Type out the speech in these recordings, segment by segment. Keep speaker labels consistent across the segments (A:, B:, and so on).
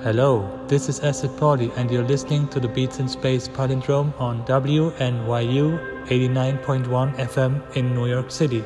A: Hello, this is Acid Pauli, and you're listening to the Beats in Space Palindrome on WNYU 89.1 FM in New York City.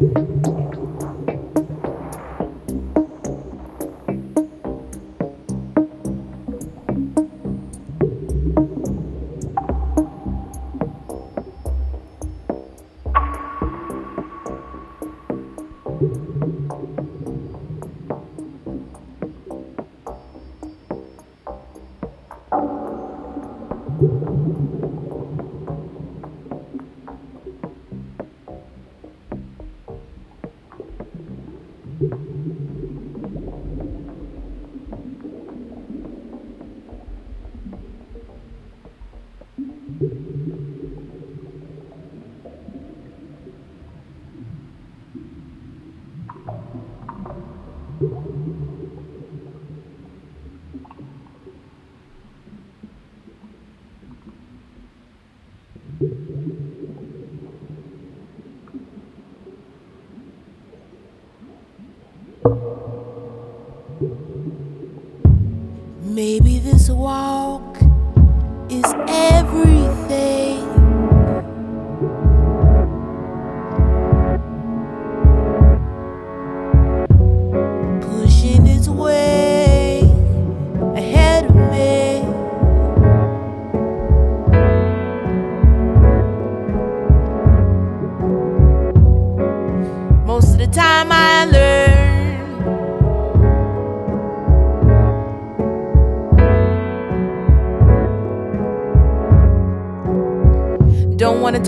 B: Maybe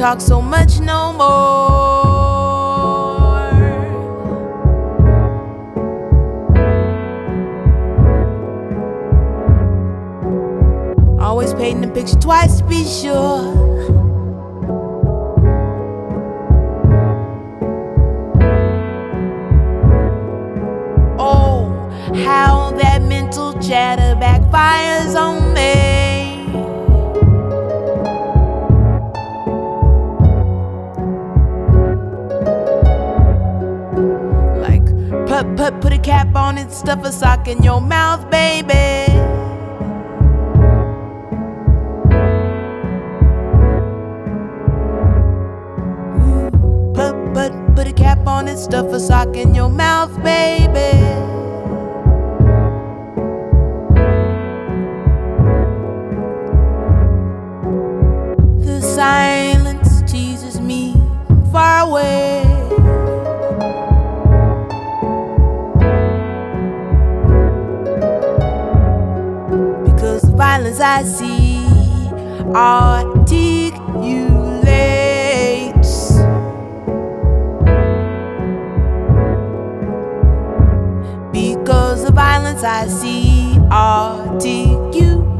B: talk so much no more. Put, put, put a cap on it, stuff a sock in your mouth, baby. Put, put, put a cap on it, stuff a sock in your mouth, baby. I see articulates. Because the violence I see articulates.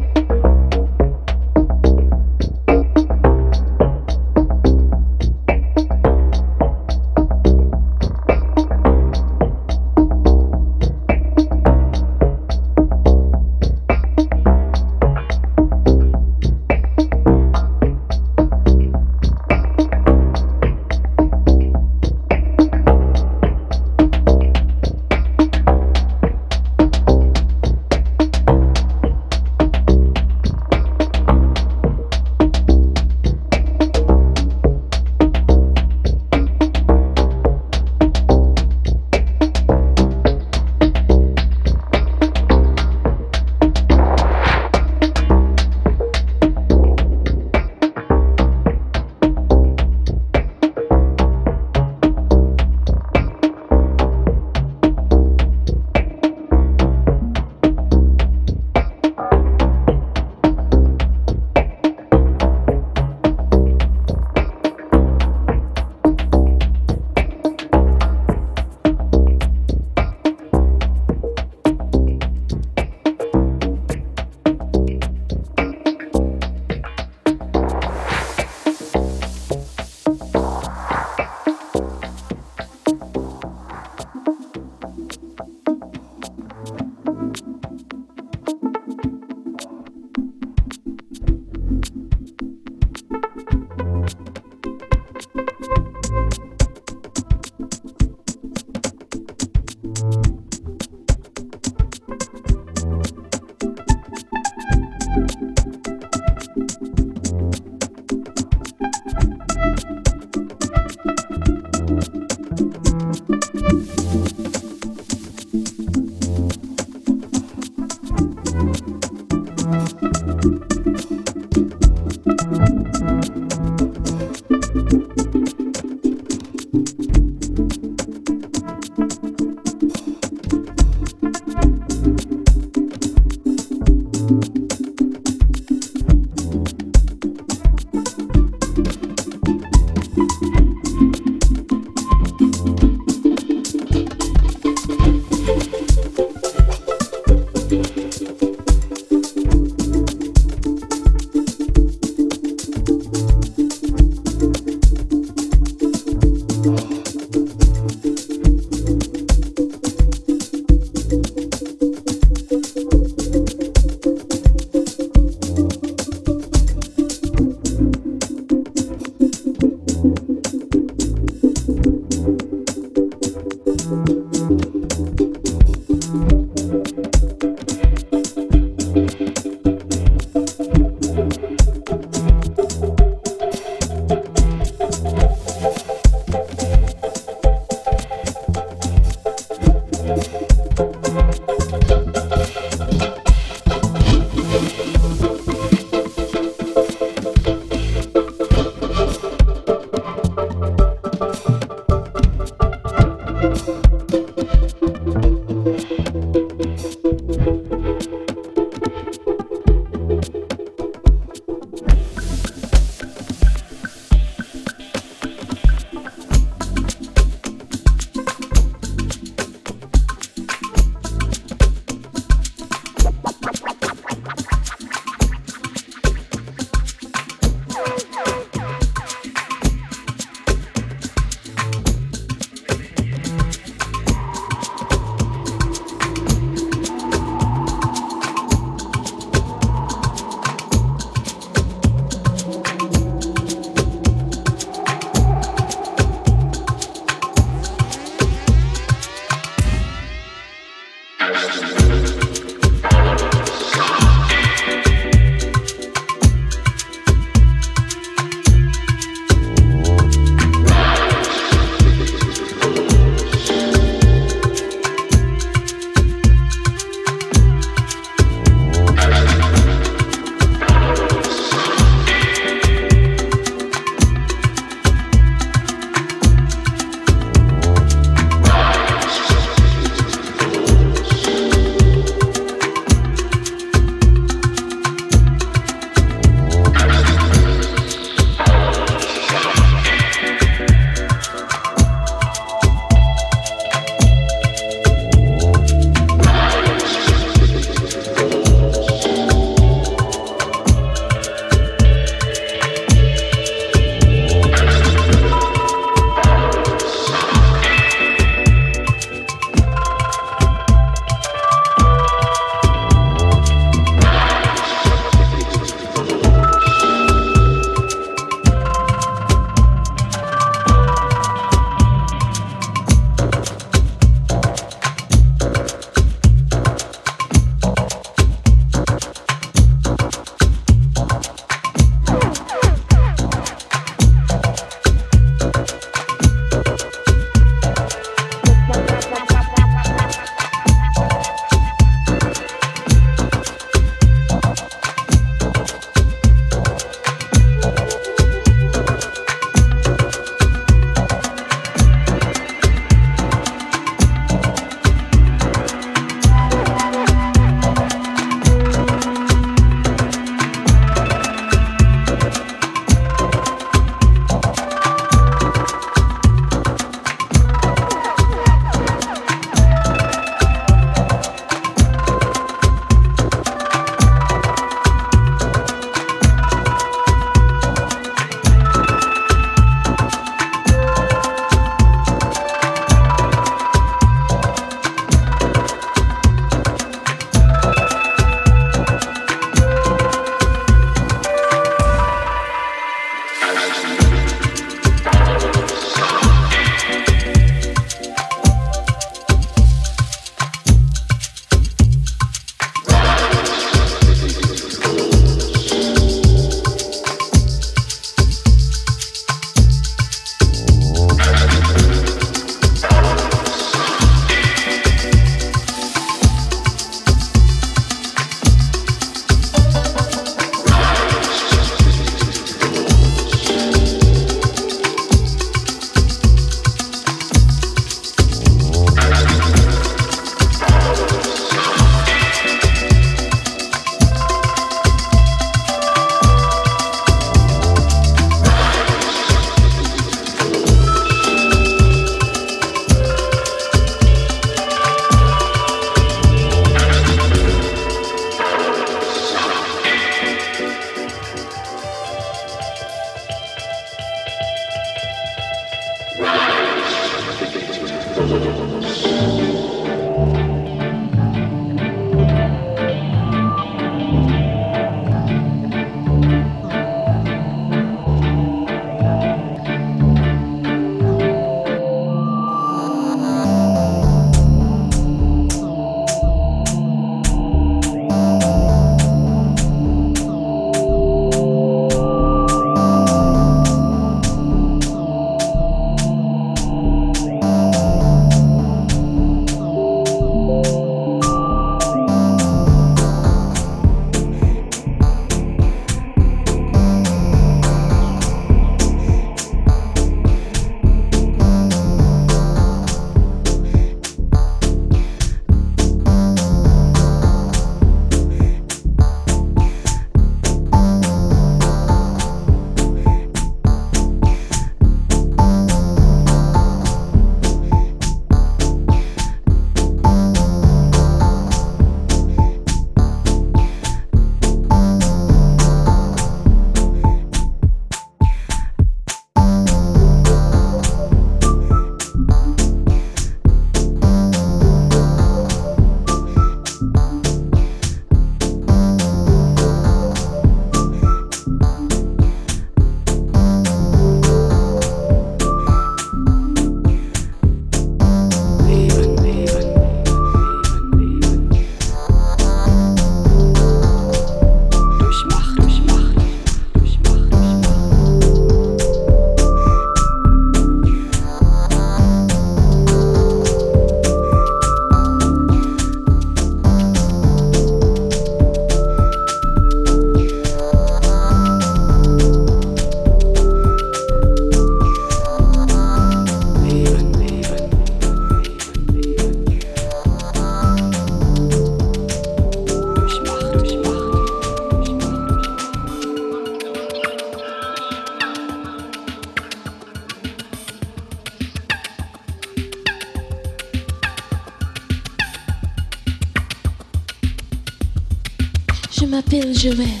B: Benjamin.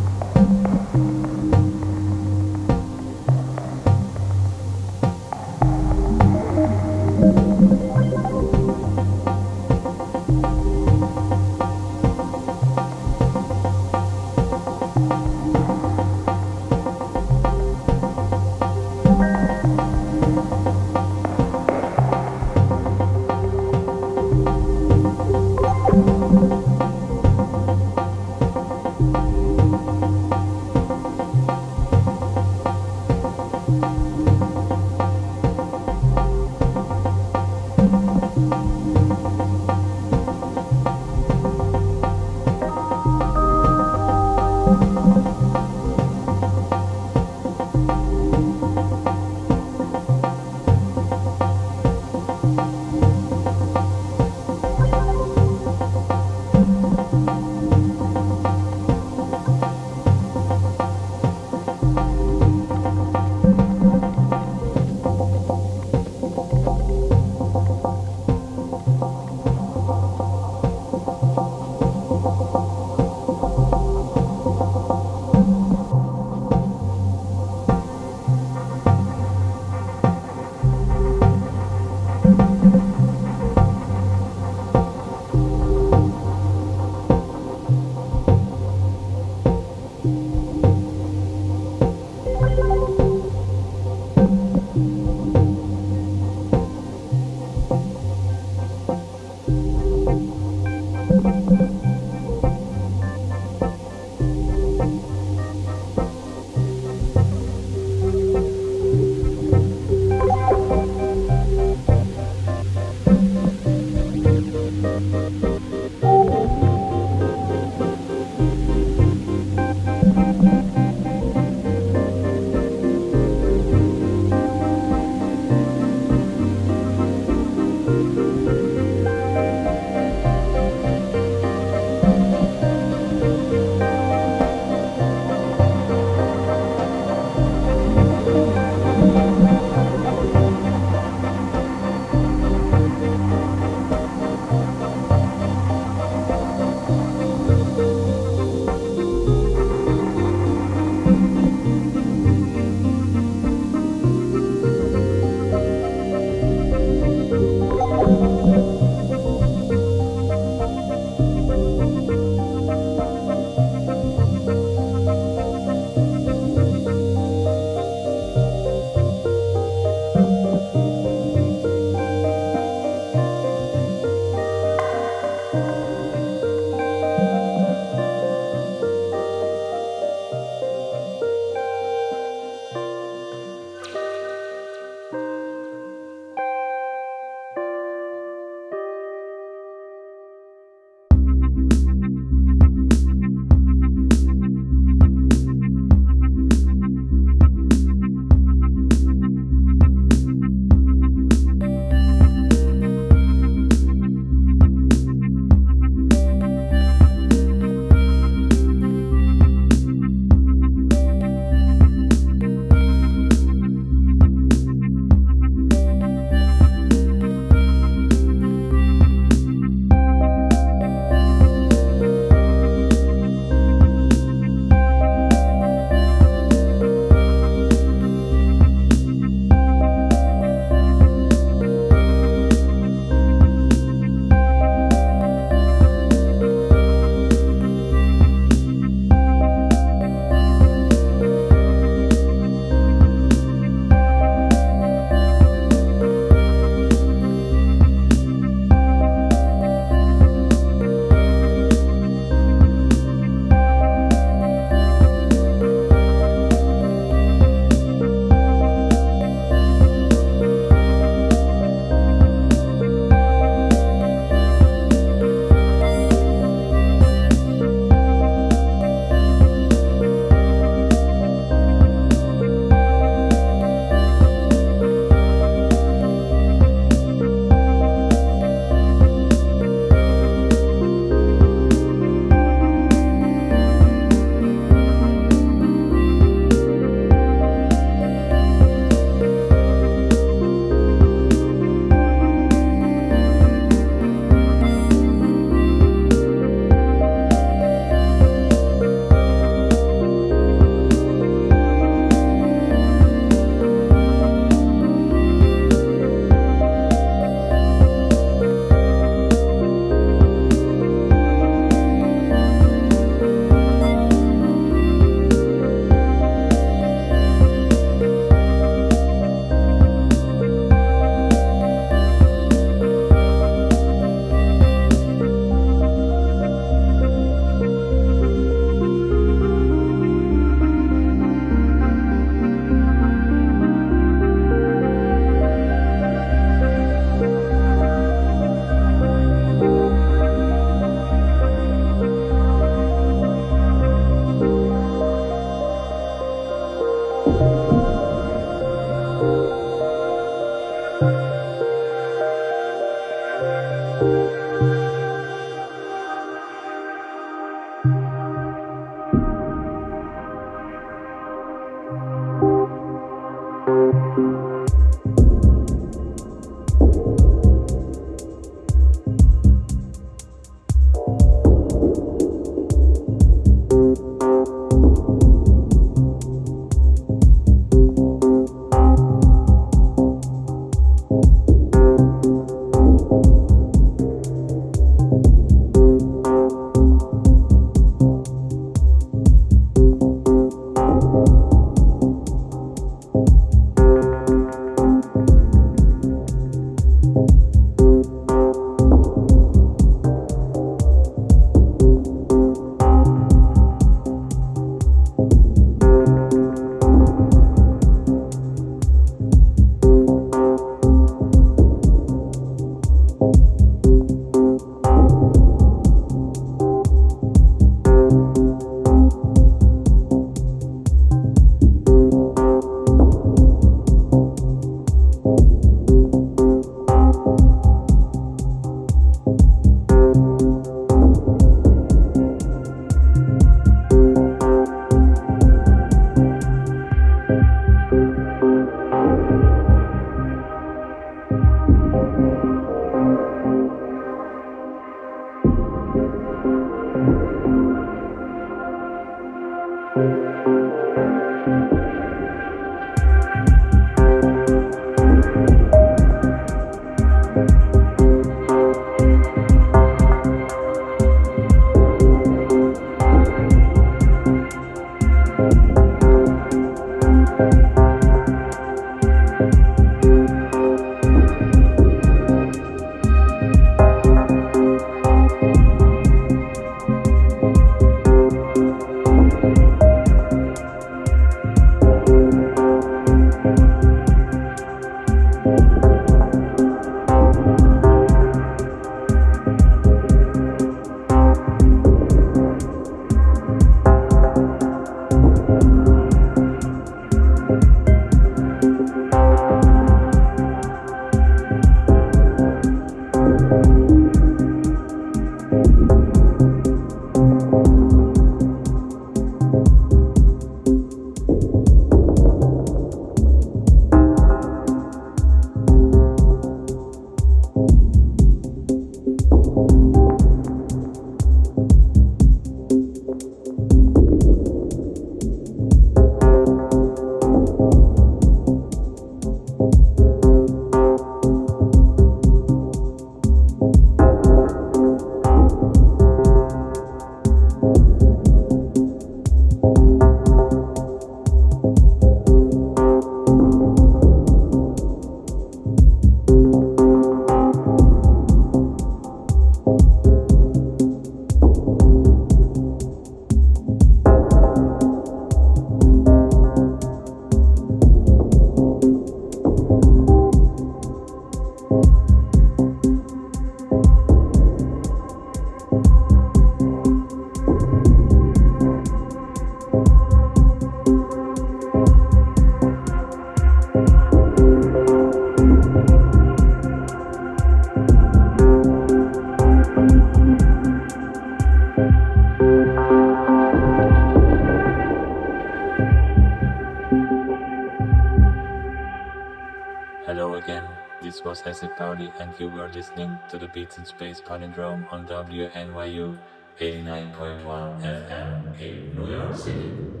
A: To the Beats in Space Palindrome on WNYU 89.1 FM in New York City.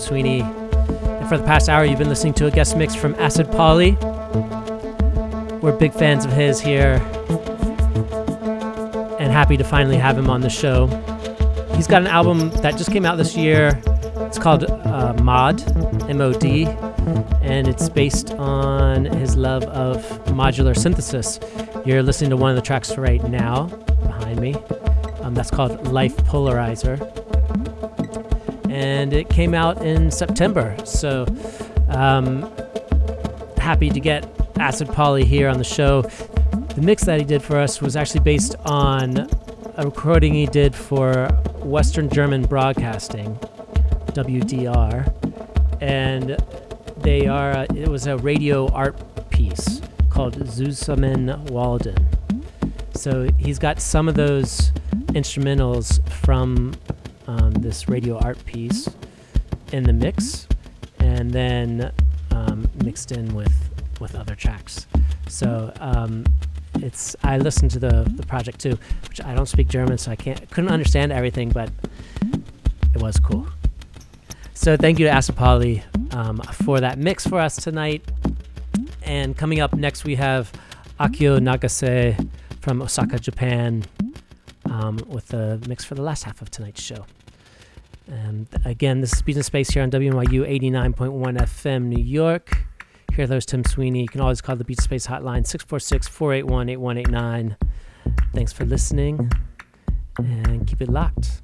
C: Sweeney. And for the past hour, you've been listening to a guest mix from Acid Pauli. We're big fans of his here and happy to finally have him on the show. He's got an album that just came out this year. It's called uh, Mod, M O D, and it's based on his love of modular synthesis. You're listening to one of the tracks right now behind me. Um, that's called Life Polarizer. And it came out in September. So um, happy to get Acid Pauli here on the show. The mix that he did for us was actually based on a recording he did for Western German Broadcasting, WDR. And they are, uh, it was a radio art piece called Zusammen Walden. So he's got some of those instrumentals from this radio art piece in the mix, and then um, mixed in with with other tracks. So um, it's I listened to the the project too, which I don't speak German, so I can't couldn't understand everything, but it was cool. So thank you to Acid Pauli um, for that mix for us tonight. And coming up next, we have Akio Nagase from Osaka, Japan um, with the mix for the last half of tonight's show. And again, this is Beats in Space here on WNYU 89.1 FM, New York. Here, there's Tim Sweeney. You can always call the Beats in Space hotline 646 481 8189. Thanks for listening and keep it locked.